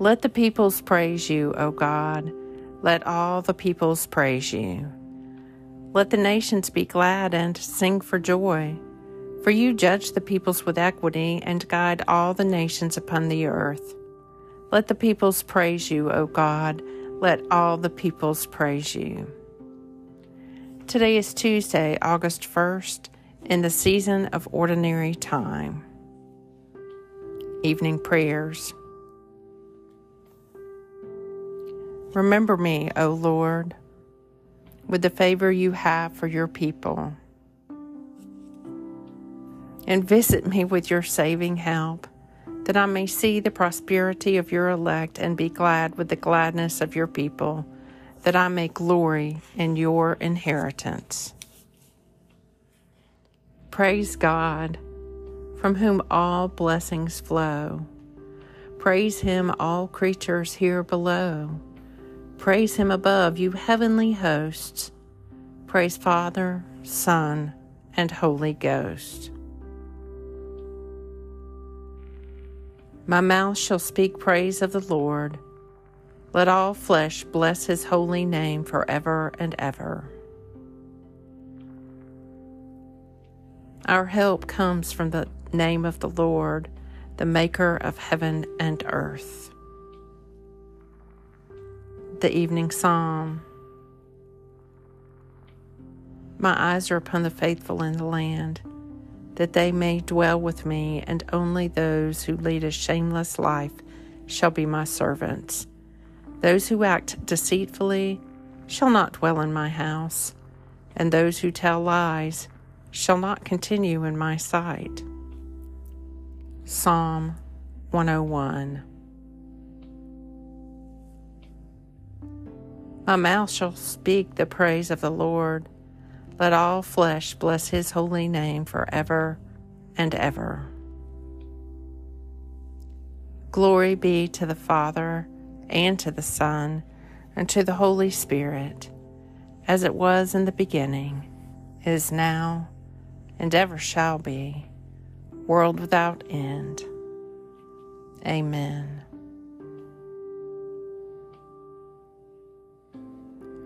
Let the peoples praise you, O God. Let all the peoples praise you. Let the nations be glad and sing for joy. For you judge the peoples with equity and guide all the nations upon the earth. Let the peoples praise you, O God. Let all the peoples praise you. Today is Tuesday, August 1st, in the season of ordinary time. Evening prayers. Remember me, O Lord, with the favor you have for your people. And visit me with your saving help, that I may see the prosperity of your elect and be glad with the gladness of your people, that I may glory in your inheritance. Praise God, from whom all blessings flow. Praise him, all creatures here below. Praise him above, you heavenly hosts. Praise Father, Son, and Holy Ghost. My mouth shall speak praise of the Lord. Let all flesh bless his holy name forever and ever. Our help comes from the name of the Lord, the Maker of heaven and earth the evening psalm. My eyes are upon the faithful in the land, that they may dwell with me, and only those who lead a shameless life shall be my servants. Those who act deceitfully shall not dwell in my house, and those who tell lies shall not continue in my sight. Psalm 101 My mouth shall speak the praise of the Lord. Let all flesh bless his holy name forever and ever. Glory be to the Father, and to the Son, and to the Holy Spirit, as it was in the beginning, is now, and ever shall be, world without end. Amen.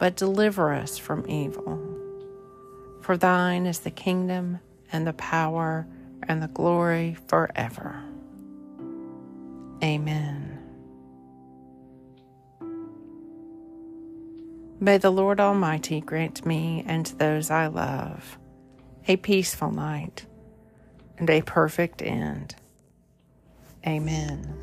but deliver us from evil. For thine is the kingdom and the power and the glory forever. Amen. May the Lord Almighty grant me and those I love a peaceful night and a perfect end. Amen.